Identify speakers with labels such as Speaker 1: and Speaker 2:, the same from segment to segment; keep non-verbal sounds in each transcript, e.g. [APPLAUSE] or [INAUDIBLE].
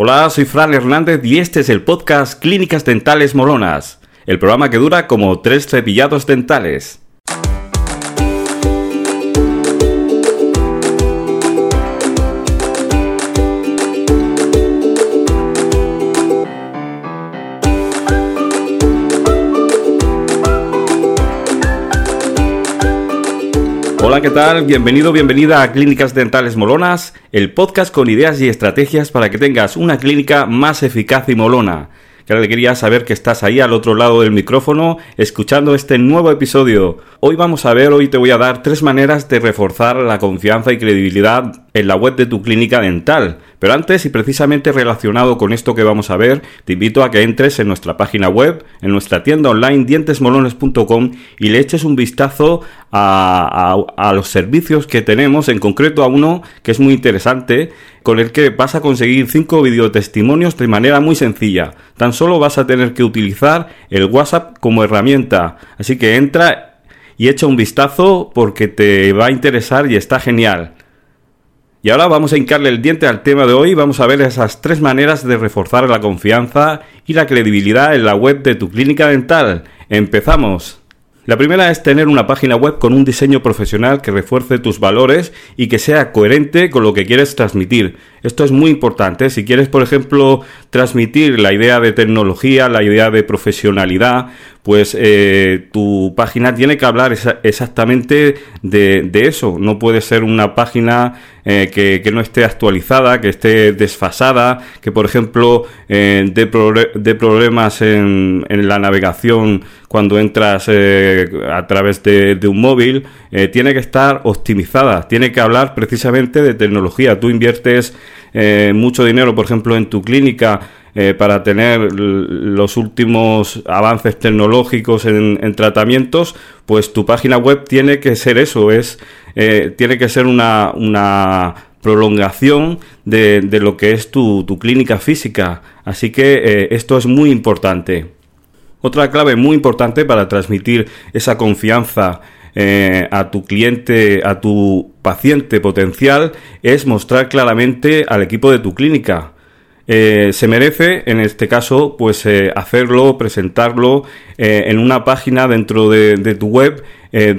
Speaker 1: Hola, soy Fran Hernández y este es el podcast Clínicas Dentales Molonas, el programa que dura como tres cepillados dentales. Hola, ¿qué tal? Bienvenido, bienvenida a Clínicas Dentales Molonas, el podcast con ideas y estrategias para que tengas una clínica más eficaz y molona. Que alegría saber que estás ahí al otro lado del micrófono escuchando este nuevo episodio. Hoy vamos a ver, hoy te voy a dar tres maneras de reforzar la confianza y credibilidad en la web de tu clínica dental. Pero antes y precisamente relacionado con esto que vamos a ver, te invito a que entres en nuestra página web, en nuestra tienda online dientesmolones.com y le eches un vistazo a, a, los servicios que tenemos, en concreto a uno que es muy interesante, con el que vas a conseguir 5 videotestimonios de manera muy sencilla. Tan solo vas a tener que utilizar el WhatsApp como herramienta. Así que entra y echa un vistazo porque te va a interesar y está genial. Y ahora vamos a hincarle el diente al tema de hoy, vamos a ver esas tres maneras de reforzar la confianza y la credibilidad en la web de tu clínica dental. Empezamos. La primera es tener una página web con un diseño profesional que refuerce tus valores y que sea coherente con lo que quieres transmitir. Esto es muy importante. Si quieres, por ejemplo, transmitir la idea de tecnología, la idea de profesionalidad, pues eh, tu página tiene que hablar exactamente de, eso. No puede ser una página eh, que, no esté actualizada, que esté desfasada, que por ejemplo eh, dé, problemas en, la navegación cuando entras a través de, un móvil. tiene que estar optimizada, tiene que hablar precisamente de tecnología. Tú inviertes mucho dinero, por ejemplo, en tu clínica para tener los últimos avances tecnológicos en, en, tratamientos, pues tu página web tiene que ser eso, es eh, tiene que ser una, una prolongación de, lo que es tu, clínica física. Así que eh, esto es muy importante. Otra clave muy importante para transmitir esa confianza eh, a tu cliente, a tu paciente potencial, es mostrar claramente al equipo de tu clínica. Eh, se merece, en este caso, pues eh, hacerlo, presentarlo en una página dentro de, tu web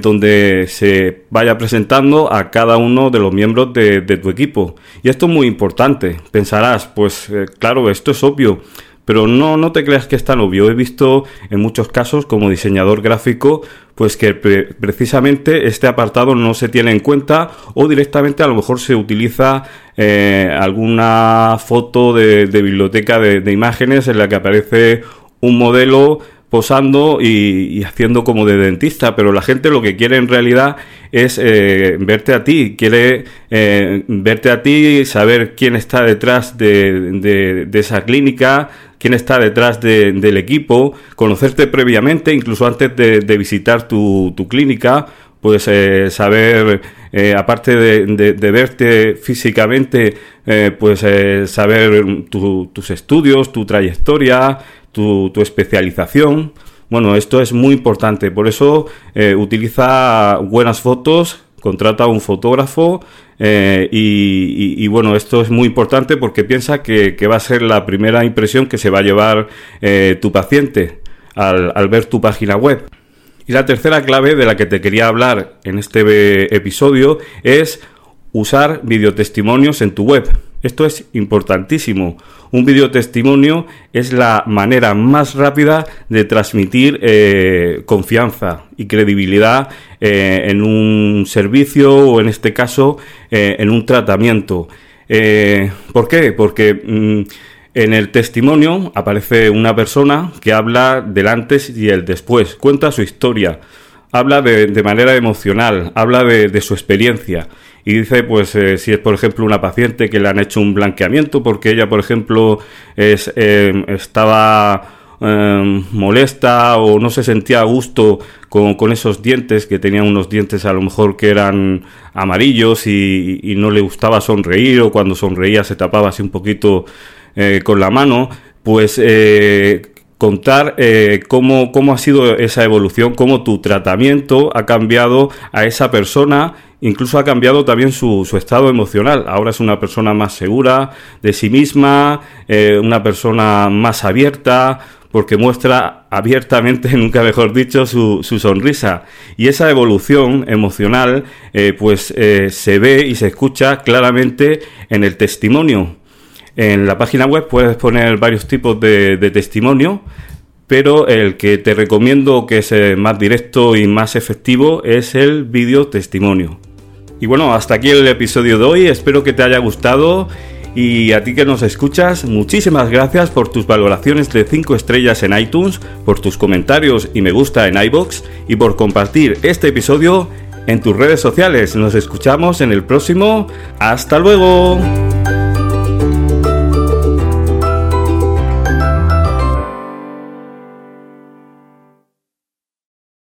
Speaker 1: donde se vaya presentando a cada uno de los miembros de, tu equipo. Y esto es muy importante. Pensarás, pues claro, esto es obvio. Pero no, no te creas que es tan obvio. He visto en muchos casos como diseñador gráfico pues que precisamente este apartado no se tiene en cuenta o directamente a lo mejor se utiliza eh, alguna foto de, biblioteca de, imágenes en la que aparece un modelo posando y, haciendo como de dentista, pero la gente lo que quiere en realidad es eh, verte a ti, quiere eh, verte a ti, saber quién está detrás de, de esa clínica, quién está detrás del equipo, conocerte previamente, incluso antes de, visitar tu, clínica, pues eh, saber, eh, aparte de, verte físicamente, eh, pues saber tus estudios, tu trayectoria, tu, tu, especialización. Bueno, esto es muy importante, por eso utiliza buenas fotos, contrata a un fotógrafo eh, y, bueno, esto es muy importante porque piensa que, va a ser la primera impresión que se va a llevar eh, tu paciente al, al, ver tu página web. Y la tercera clave de la que te quería hablar en este episodio es usar videotestimonios en tu web. Esto es importantísimo. Un videotestimonio es la manera más rápida de transmitir eh, confianza y credibilidad eh, en un servicio o en este caso eh, en un tratamiento. ¿Por qué? Porque mm, en el testimonio aparece una persona que habla del antes y el después, cuenta su historia, habla de, manera emocional, habla de su experiencia y dice pues eh, si es por ejemplo una paciente que le han hecho un blanqueamiento porque ella por ejemplo es, eh, estaba eh, molesta o no se sentía a gusto con, con, esos dientes que tenían unos dientes a lo mejor que eran amarillos y, y no le gustaba sonreír o cuando sonreía se tapaba así un poquito con la mano pues contar cómo, cómo ha sido esa evolución, cómo tu tratamiento ha cambiado a esa persona incluso ha cambiado también su, estado emocional. Ahora es una persona más segura de sí misma, eh, una persona más abierta, porque muestra abiertamente, [LAUGHS] nunca mejor dicho, su, sonrisa. Y esa evolución emocional, eh, pues eh, se ve y se escucha claramente en el testimonio. En la página web puedes poner varios tipos de, de testimonio, pero el que te recomiendo que es más directo y más efectivo es el vídeo testimonio. Y bueno, hasta aquí el episodio de hoy, espero que te haya gustado y a ti que nos escuchas, muchísimas gracias por tus valoraciones de 5 estrellas en iTunes, por tus comentarios y me gusta en iBox y por compartir este episodio en tus redes sociales. Nos escuchamos en el próximo. ¡Hasta luego!